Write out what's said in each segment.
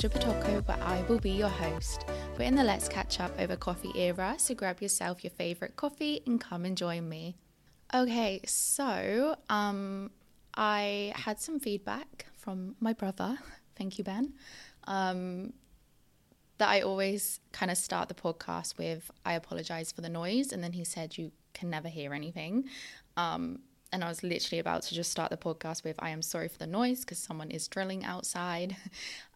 Georgia where I will be your host. We're in the Let's Catch Up over coffee era, so grab yourself your favorite coffee and come and join me. Okay, so um, I had some feedback from my brother. Thank you, Ben. Um, that I always kind of start the podcast with, I apologize for the noise. And then he said, You can never hear anything. Um, and I was literally about to just start the podcast with, I am sorry for the noise because someone is drilling outside.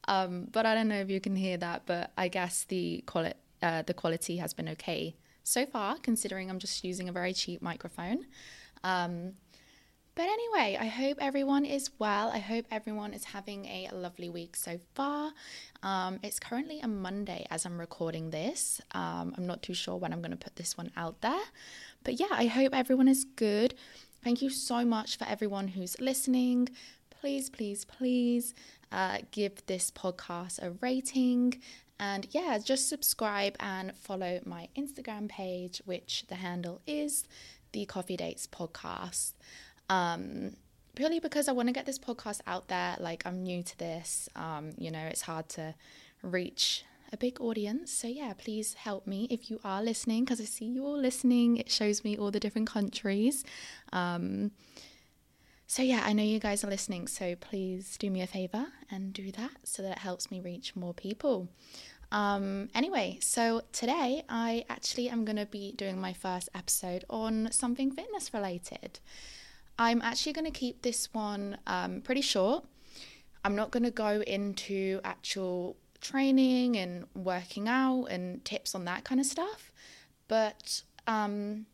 um, but I don't know if you can hear that, but I guess the, quali- uh, the quality has been okay so far, considering I'm just using a very cheap microphone. Um, but anyway, I hope everyone is well. I hope everyone is having a lovely week so far. Um, it's currently a Monday as I'm recording this. Um, I'm not too sure when I'm going to put this one out there. But yeah, I hope everyone is good. Thank you so much for everyone who's listening. Please, please, please uh, give this podcast a rating. And yeah, just subscribe and follow my Instagram page, which the handle is the Coffee Dates Podcast. Um, purely because I want to get this podcast out there. Like, I'm new to this. Um, you know, it's hard to reach a big audience. So, yeah, please help me if you are listening because I see you all listening. It shows me all the different countries. Um, so, yeah, I know you guys are listening. So, please do me a favor and do that so that it helps me reach more people. Um, anyway, so today I actually am going to be doing my first episode on something fitness related. I'm actually going to keep this one um, pretty short. I'm not going to go into actual training and working out and tips on that kind of stuff, but um,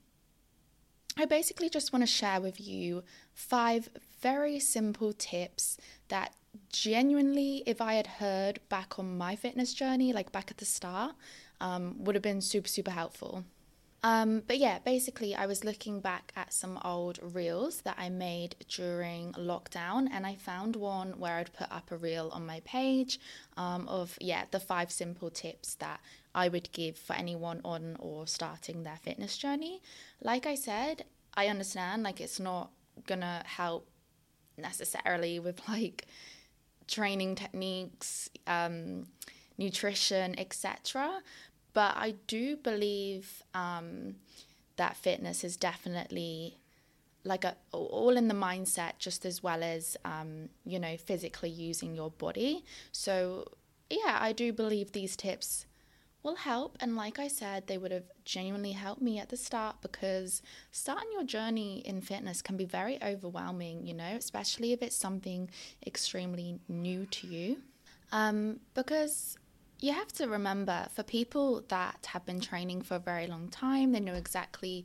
I basically just want to share with you five very simple tips that genuinely, if I had heard back on my fitness journey, like back at the start, um, would have been super, super helpful. Um, but yeah, basically, I was looking back at some old reels that I made during lockdown, and I found one where I'd put up a reel on my page um, of, yeah, the five simple tips that I would give for anyone on or starting their fitness journey. Like I said, I understand, like, it's not gonna help necessarily with like training techniques, um, nutrition, etc. But I do believe um, that fitness is definitely like a, all in the mindset just as well as um, you know physically using your body so yeah i do believe these tips will help and like i said they would have genuinely helped me at the start because starting your journey in fitness can be very overwhelming you know especially if it's something extremely new to you. Um, because you have to remember for people that have been training for a very long time, they know exactly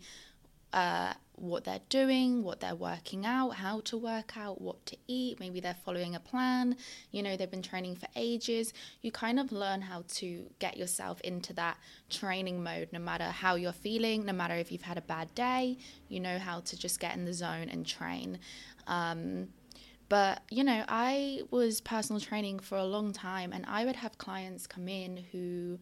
uh, what they're doing, what they're working out, how to work out, what to eat. Maybe they're following a plan. You know, they've been training for ages. You kind of learn how to get yourself into that training mode no matter how you're feeling, no matter if you've had a bad day. You know how to just get in the zone and train. Um, but, you know, I was personal training for a long time and I would have clients come in who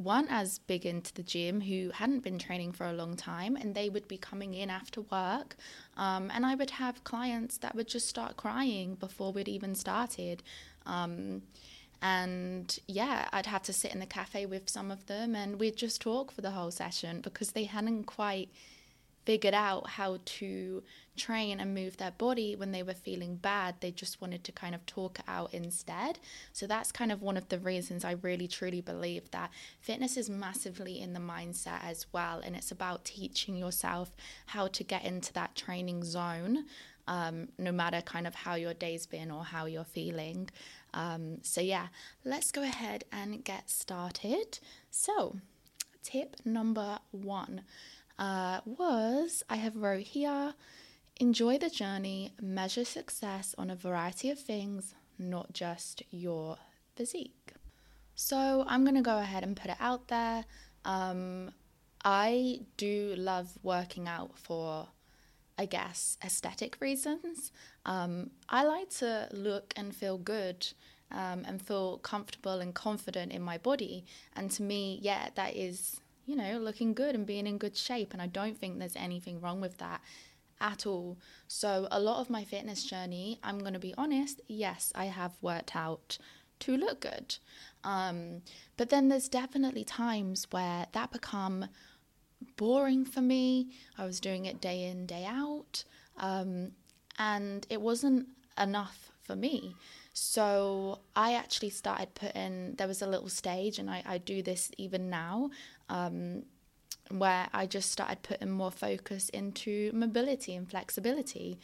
weren't as big into the gym, who hadn't been training for a long time, and they would be coming in after work. Um, and I would have clients that would just start crying before we'd even started. Um, and yeah, I'd have to sit in the cafe with some of them and we'd just talk for the whole session because they hadn't quite figured out how to train and move their body when they were feeling bad. They just wanted to kind of talk out instead. So that's kind of one of the reasons I really truly believe that fitness is massively in the mindset as well. And it's about teaching yourself how to get into that training zone. Um, no matter kind of how your day's been or how you're feeling. Um, so, yeah, let's go ahead and get started. So, tip number one uh, was I have wrote here enjoy the journey, measure success on a variety of things, not just your physique. So I'm going to go ahead and put it out there. Um, I do love working out for, I guess, aesthetic reasons. Um, I like to look and feel good um, and feel comfortable and confident in my body. And to me, yeah, that is you know, looking good and being in good shape. And I don't think there's anything wrong with that at all. So, a lot of my fitness journey, I'm going to be honest, yes, I have worked out to look good. Um, but then there's definitely times where that become boring for me. I was doing it day in, day out, um, and it wasn't enough for me. So I actually started putting, there was a little stage, and I, I do this even now. Um, where I just started putting more focus into mobility and flexibility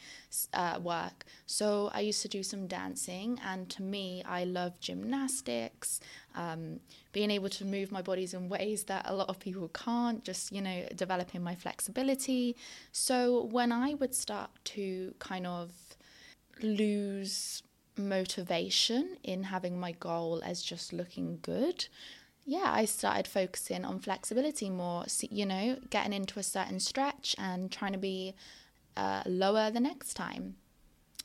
uh, work. So I used to do some dancing, and to me, I love gymnastics, um, being able to move my bodies in ways that a lot of people can't, just, you know, developing my flexibility. So when I would start to kind of lose motivation in having my goal as just looking good, yeah, I started focusing on flexibility more, you know, getting into a certain stretch and trying to be uh, lower the next time.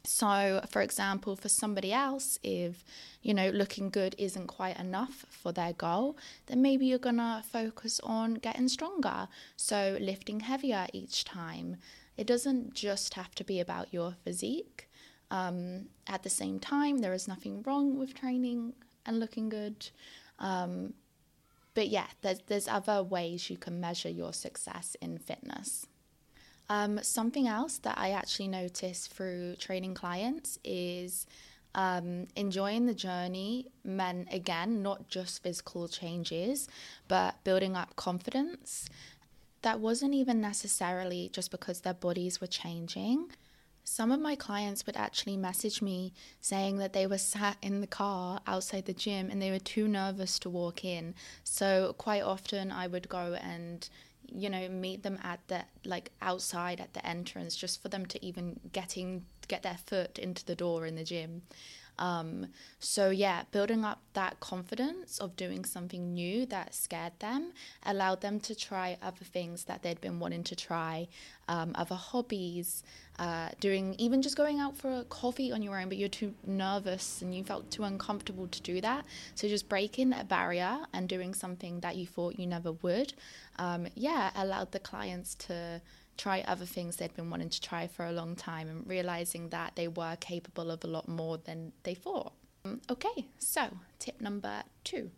So, for example, for somebody else, if you know looking good isn't quite enough for their goal, then maybe you're gonna focus on getting stronger. So, lifting heavier each time. It doesn't just have to be about your physique. Um, at the same time, there is nothing wrong with training and looking good. Um, but yeah, there's there's other ways you can measure your success in fitness. Um, something else that I actually notice through training clients is um, enjoying the journey meant again not just physical changes, but building up confidence. That wasn't even necessarily just because their bodies were changing. Some of my clients would actually message me saying that they were sat in the car outside the gym and they were too nervous to walk in. So quite often I would go and you know meet them at the like outside at the entrance just for them to even getting get their foot into the door in the gym. Um, so, yeah, building up that confidence of doing something new that scared them allowed them to try other things that they'd been wanting to try, um, other hobbies, uh, doing even just going out for a coffee on your own, but you're too nervous and you felt too uncomfortable to do that. So, just breaking a barrier and doing something that you thought you never would, um, yeah, allowed the clients to try other things they'd been wanting to try for a long time and realizing that they were capable of a lot more than they thought. Um, okay, so tip number two.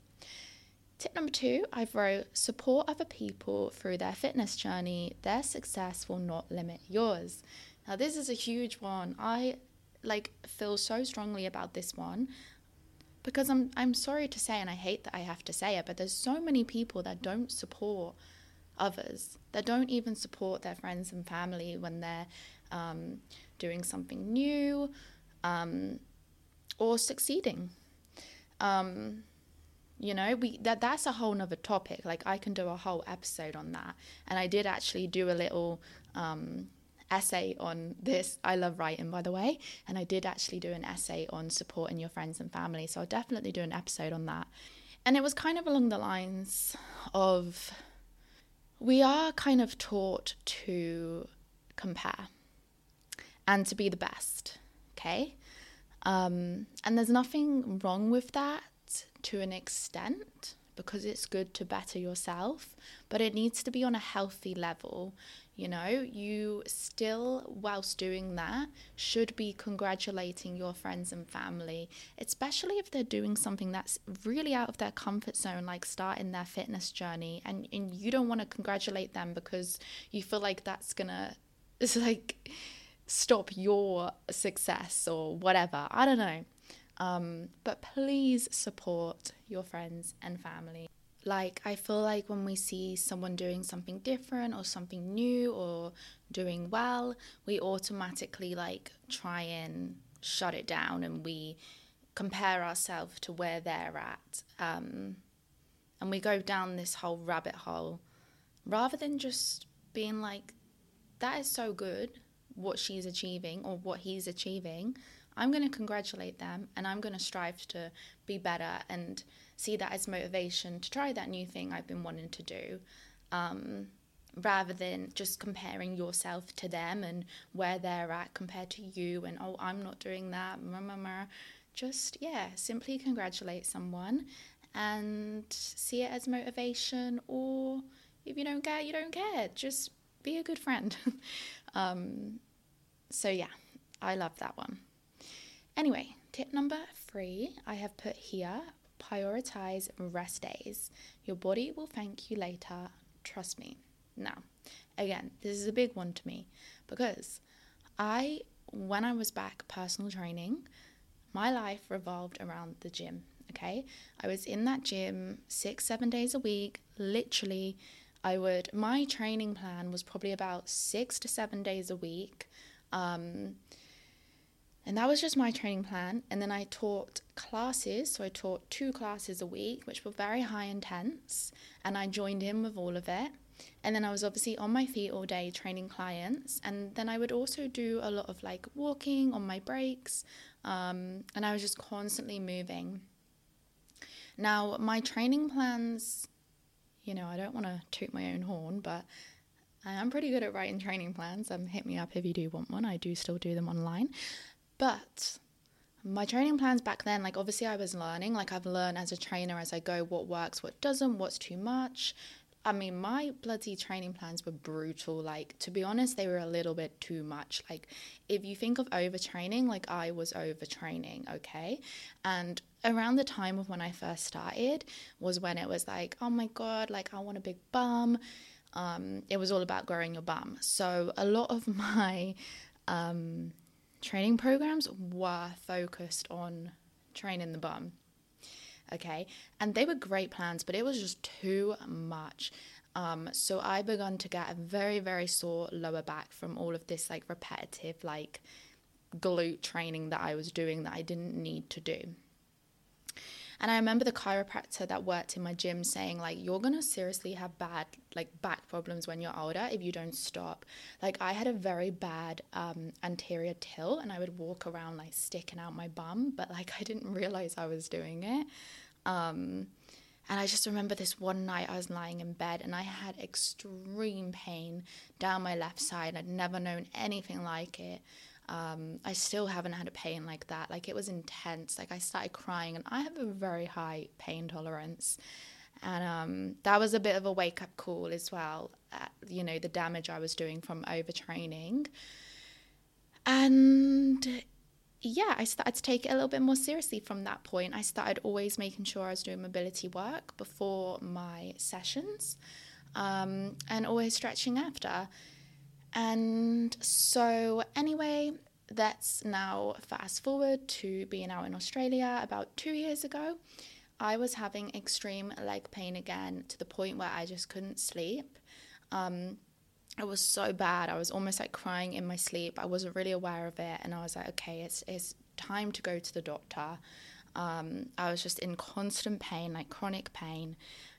Tip number two, I've wrote support other people through their fitness journey. Their success will not limit yours. Now, this is a huge one. I like feel so strongly about this one because I'm I'm sorry to say, and I hate that I have to say it, but there's so many people that don't support others that don't even support their friends and family when they're um, doing something new um, or succeeding. Um, you know, we that that's a whole nother topic. Like I can do a whole episode on that, and I did actually do a little um, essay on this. I love writing, by the way, and I did actually do an essay on supporting your friends and family. So I'll definitely do an episode on that. And it was kind of along the lines of we are kind of taught to compare and to be the best, okay? Um, and there's nothing wrong with that to an extent because it's good to better yourself, but it needs to be on a healthy level. You know, you still, whilst doing that, should be congratulating your friends and family, especially if they're doing something that's really out of their comfort zone, like starting their fitness journey. And, and you don't want to congratulate them because you feel like that's gonna, it's like, stop your success or whatever. I don't know. Um, but please support your friends and family. Like, I feel like when we see someone doing something different or something new or doing well, we automatically like try and shut it down and we compare ourselves to where they're at. Um, and we go down this whole rabbit hole rather than just being like, that is so good what she's achieving or what he's achieving. I'm going to congratulate them and I'm going to strive to be better and see that as motivation to try that new thing I've been wanting to do. Um, rather than just comparing yourself to them and where they're at compared to you and oh I'm not doing that just yeah simply congratulate someone and see it as motivation or if you don't care you don't care just be a good friend um, so yeah, I love that one. Anyway, tip number three I have put here prioritize rest days. Your body will thank you later. Trust me. Now, again, this is a big one to me because I, when I was back personal training, my life revolved around the gym. Okay. I was in that gym six, seven days a week. Literally, I would, my training plan was probably about six to seven days a week. Um, and that was just my training plan. And then I taught classes. So I taught two classes a week, which were very high intense. And I joined in with all of it. And then I was obviously on my feet all day training clients. And then I would also do a lot of like walking on my breaks. Um, and I was just constantly moving. Now, my training plans, you know, I don't want to toot my own horn, but I am pretty good at writing training plans. Um, hit me up if you do want one. I do still do them online. But my training plans back then, like obviously I was learning, like I've learned as a trainer as I go what works, what doesn't, what's too much. I mean, my bloody training plans were brutal. Like, to be honest, they were a little bit too much. Like, if you think of overtraining, like I was overtraining, okay? And around the time of when I first started was when it was like, oh my God, like I want a big bum. Um, it was all about growing your bum. So, a lot of my um, training programs were focused on training the bum. Okay, and they were great plans, but it was just too much. Um, so I begun to get a very, very sore lower back from all of this like repetitive, like glute training that I was doing that I didn't need to do. And I remember the chiropractor that worked in my gym saying, like, you're gonna seriously have bad like back problems when you're older if you don't stop. Like I had a very bad um, anterior tilt, and I would walk around like sticking out my bum, but like I didn't realize I was doing it. Um, and I just remember this one night I was lying in bed and I had extreme pain down my left side. I'd never known anything like it. Um, I still haven't had a pain like that. Like it was intense. Like I started crying, and I have a very high pain tolerance. And um, that was a bit of a wake up call as well. At, you know, the damage I was doing from overtraining. And yeah, I started to take it a little bit more seriously from that point. I started always making sure I was doing mobility work before my sessions um, and always stretching after. And so, anyway, that's now fast forward to being out in Australia about two years ago. I was having extreme leg pain again to the point where I just couldn't sleep. Um, it was so bad. I was almost like crying in my sleep. I wasn't really aware of it, and I was like, okay, it's it's time to go to the doctor. Um, I was just in constant pain, like chronic pain.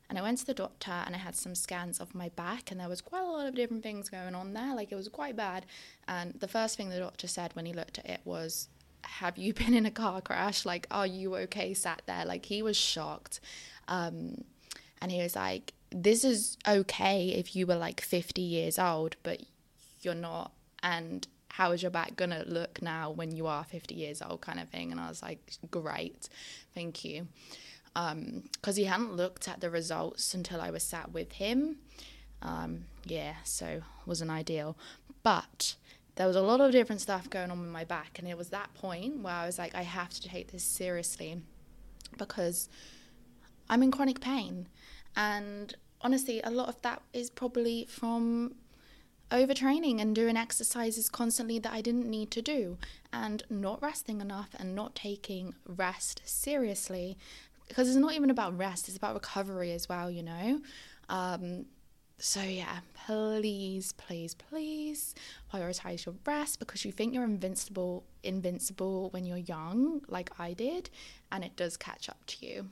And I went to the doctor and I had some scans of my back, and there was quite a lot of different things going on there. Like it was quite bad. And the first thing the doctor said when he looked at it was, Have you been in a car crash? Like, are you okay sat there? Like, he was shocked. Um, and he was like, This is okay if you were like 50 years old, but you're not. And how is your back gonna look now when you are 50 years old, kind of thing? And I was like, Great, thank you because um, he hadn't looked at the results until I was sat with him. Um, yeah, so wasn't ideal. But there was a lot of different stuff going on with my back, and it was that point where I was like, I have to take this seriously because I'm in chronic pain. And honestly, a lot of that is probably from overtraining and doing exercises constantly that I didn't need to do, and not resting enough and not taking rest seriously because it's not even about rest, it's about recovery as well, you know? Um, so yeah, please, please, please prioritize your rest because you think you're invincible, invincible when you're young, like I did, and it does catch up to you.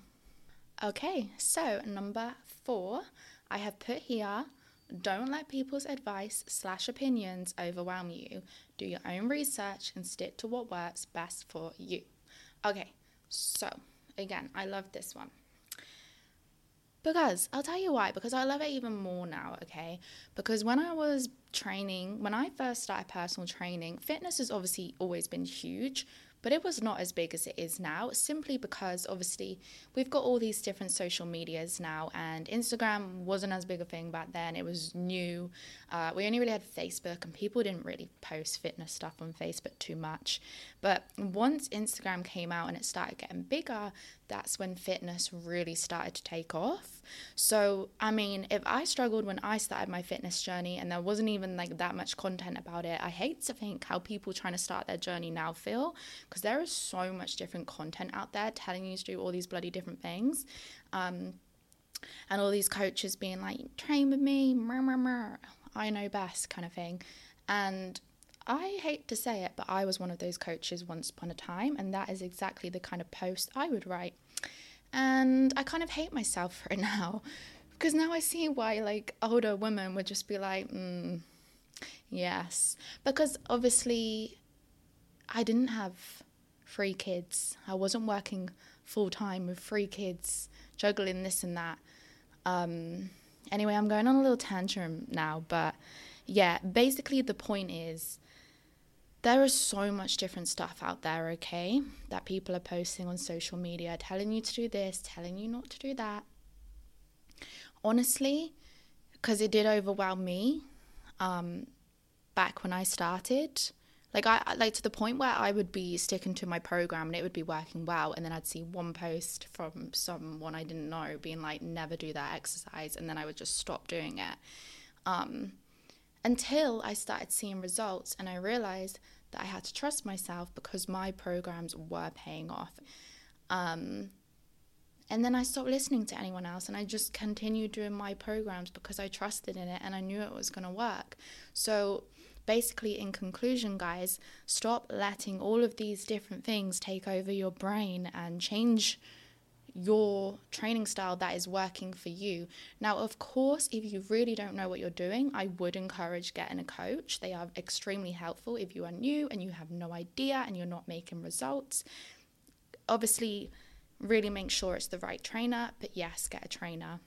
Okay, so number four, I have put here don't let people's advice slash opinions overwhelm you. Do your own research and stick to what works best for you. Okay, so Again, I love this one. Because I'll tell you why, because I love it even more now, okay? Because when I was training, when I first started personal training, fitness has obviously always been huge, but it was not as big as it is now, simply because obviously we've got all these different social medias now, and Instagram wasn't as big a thing back then. It was new. Uh, we only really had Facebook, and people didn't really post fitness stuff on Facebook too much. But once Instagram came out and it started getting bigger, that's when fitness really started to take off. So, I mean, if I struggled when I started my fitness journey and there wasn't even like that much content about it, I hate to think how people trying to start their journey now feel because there is so much different content out there telling you to do all these bloody different things. Um, and all these coaches being like, train with me, mur, mur, mur, I know best kind of thing. And I hate to say it, but I was one of those coaches once upon a time, and that is exactly the kind of post I would write. And I kind of hate myself for it now, because now I see why like older women would just be like, mm, yes, because obviously I didn't have three kids. I wasn't working full time with three kids, juggling this and that. Um, anyway, I'm going on a little tantrum now, but yeah, basically the point is there is so much different stuff out there, okay, that people are posting on social media, telling you to do this, telling you not to do that. Honestly, because it did overwhelm me um, back when I started. Like I like to the point where I would be sticking to my program and it would be working well, and then I'd see one post from someone I didn't know being like, "Never do that exercise," and then I would just stop doing it. Um, until I started seeing results and I realized that I had to trust myself because my programs were paying off. Um, and then I stopped listening to anyone else and I just continued doing my programs because I trusted in it and I knew it was going to work. So, basically, in conclusion, guys, stop letting all of these different things take over your brain and change your training style that is working for you. Now, of course, if you really don't know what you're doing, I would encourage getting a coach. They are extremely helpful if you are new and you have no idea and you're not making results. Obviously, really make sure it's the right trainer, but yes, get a trainer.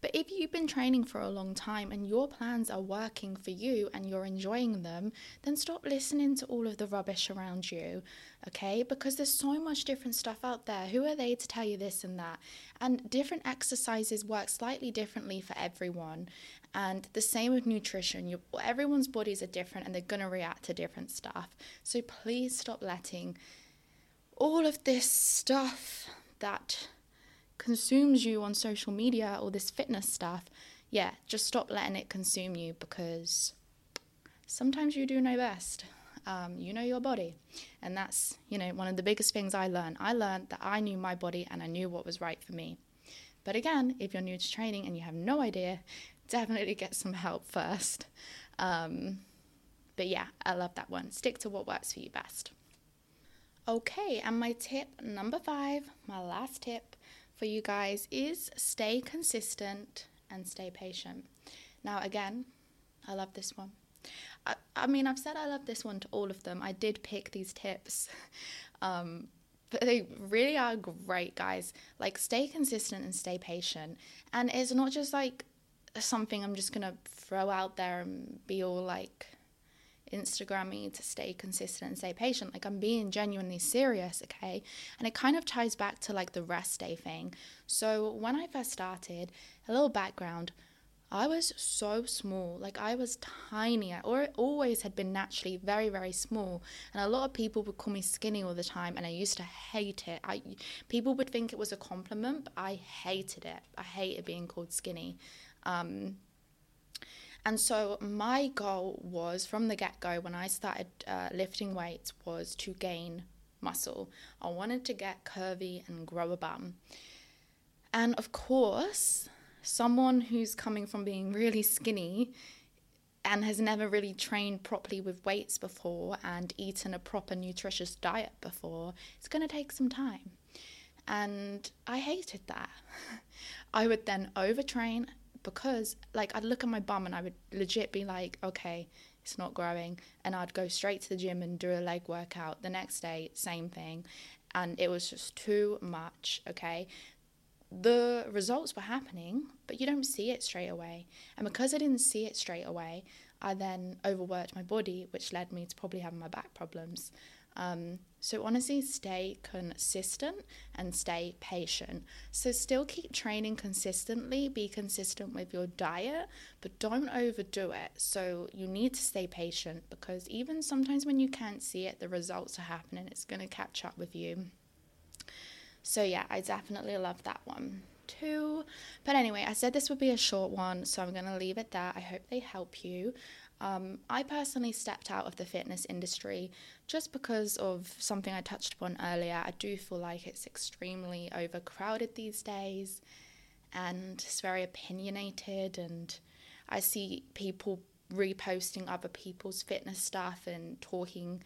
But if you've been training for a long time and your plans are working for you and you're enjoying them, then stop listening to all of the rubbish around you, okay? Because there's so much different stuff out there. Who are they to tell you this and that? And different exercises work slightly differently for everyone. And the same with nutrition. Everyone's bodies are different and they're going to react to different stuff. So please stop letting all of this stuff that consumes you on social media or this fitness stuff, yeah, just stop letting it consume you because sometimes you do know best. Um, you know your body. And that's, you know, one of the biggest things I learned. I learned that I knew my body and I knew what was right for me. But again, if you're new to training and you have no idea, definitely get some help first. Um, but yeah, I love that one. Stick to what works for you best. Okay, and my tip number five, my last tip for you guys is stay consistent and stay patient. Now, again, I love this one. I, I mean, I've said I love this one to all of them. I did pick these tips, um, but they really are great, guys. Like, stay consistent and stay patient. And it's not just like something I'm just gonna throw out there and be all like Instagram me to stay consistent and stay patient. Like I'm being genuinely serious, okay? And it kind of ties back to like the rest day thing. So when I first started, a little background, I was so small, like I was tiny, or always had been naturally very, very small. And a lot of people would call me skinny all the time, and I used to hate it. I people would think it was a compliment, but I hated it. I hated being called skinny. Um, and so my goal was from the get go when I started uh, lifting weights was to gain muscle. I wanted to get curvy and grow a bum. And of course, someone who's coming from being really skinny and has never really trained properly with weights before and eaten a proper nutritious diet before, it's going to take some time. And I hated that. I would then overtrain because like I'd look at my bum and I would legit be like, okay, it's not growing, and I'd go straight to the gym and do a leg workout. The next day, same thing, and it was just too much. Okay, the results were happening, but you don't see it straight away, and because I didn't see it straight away, I then overworked my body, which led me to probably having my back problems. Um, so honestly, stay consistent and stay patient. So still keep training consistently, be consistent with your diet, but don't overdo it. So you need to stay patient because even sometimes when you can't see it, the results are happening. It's going to catch up with you. So yeah, I definitely love that one too. But anyway, I said this would be a short one, so I'm going to leave it there. I hope they help you. Um, I personally stepped out of the fitness industry just because of something I touched upon earlier. I do feel like it's extremely overcrowded these days and it's very opinionated, and I see people reposting other people's fitness stuff and talking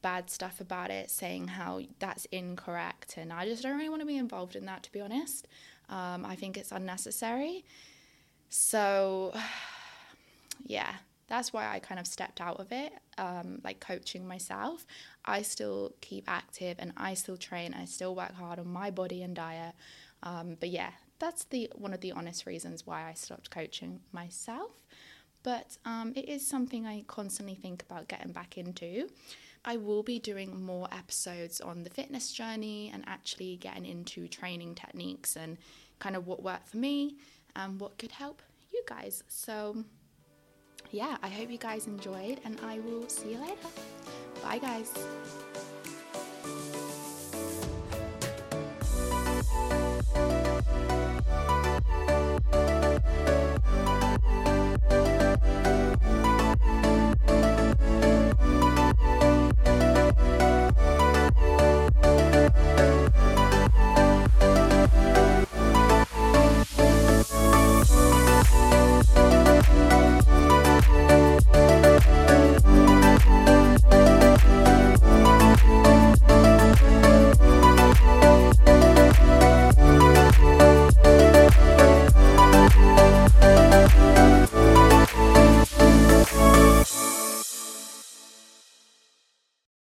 bad stuff about it, saying how that's incorrect. And I just don't really want to be involved in that, to be honest. Um, I think it's unnecessary. So, yeah, that's why I kind of stepped out of it, um, like coaching myself. I still keep active and I still train. I still work hard on my body and diet. Um, but yeah, that's the one of the honest reasons why I stopped coaching myself. But um, it is something I constantly think about getting back into. I will be doing more episodes on the fitness journey and actually getting into training techniques and kind of what worked for me and what could help you guys. So yeah, I hope you guys enjoyed, and I will see you later. Bye, guys.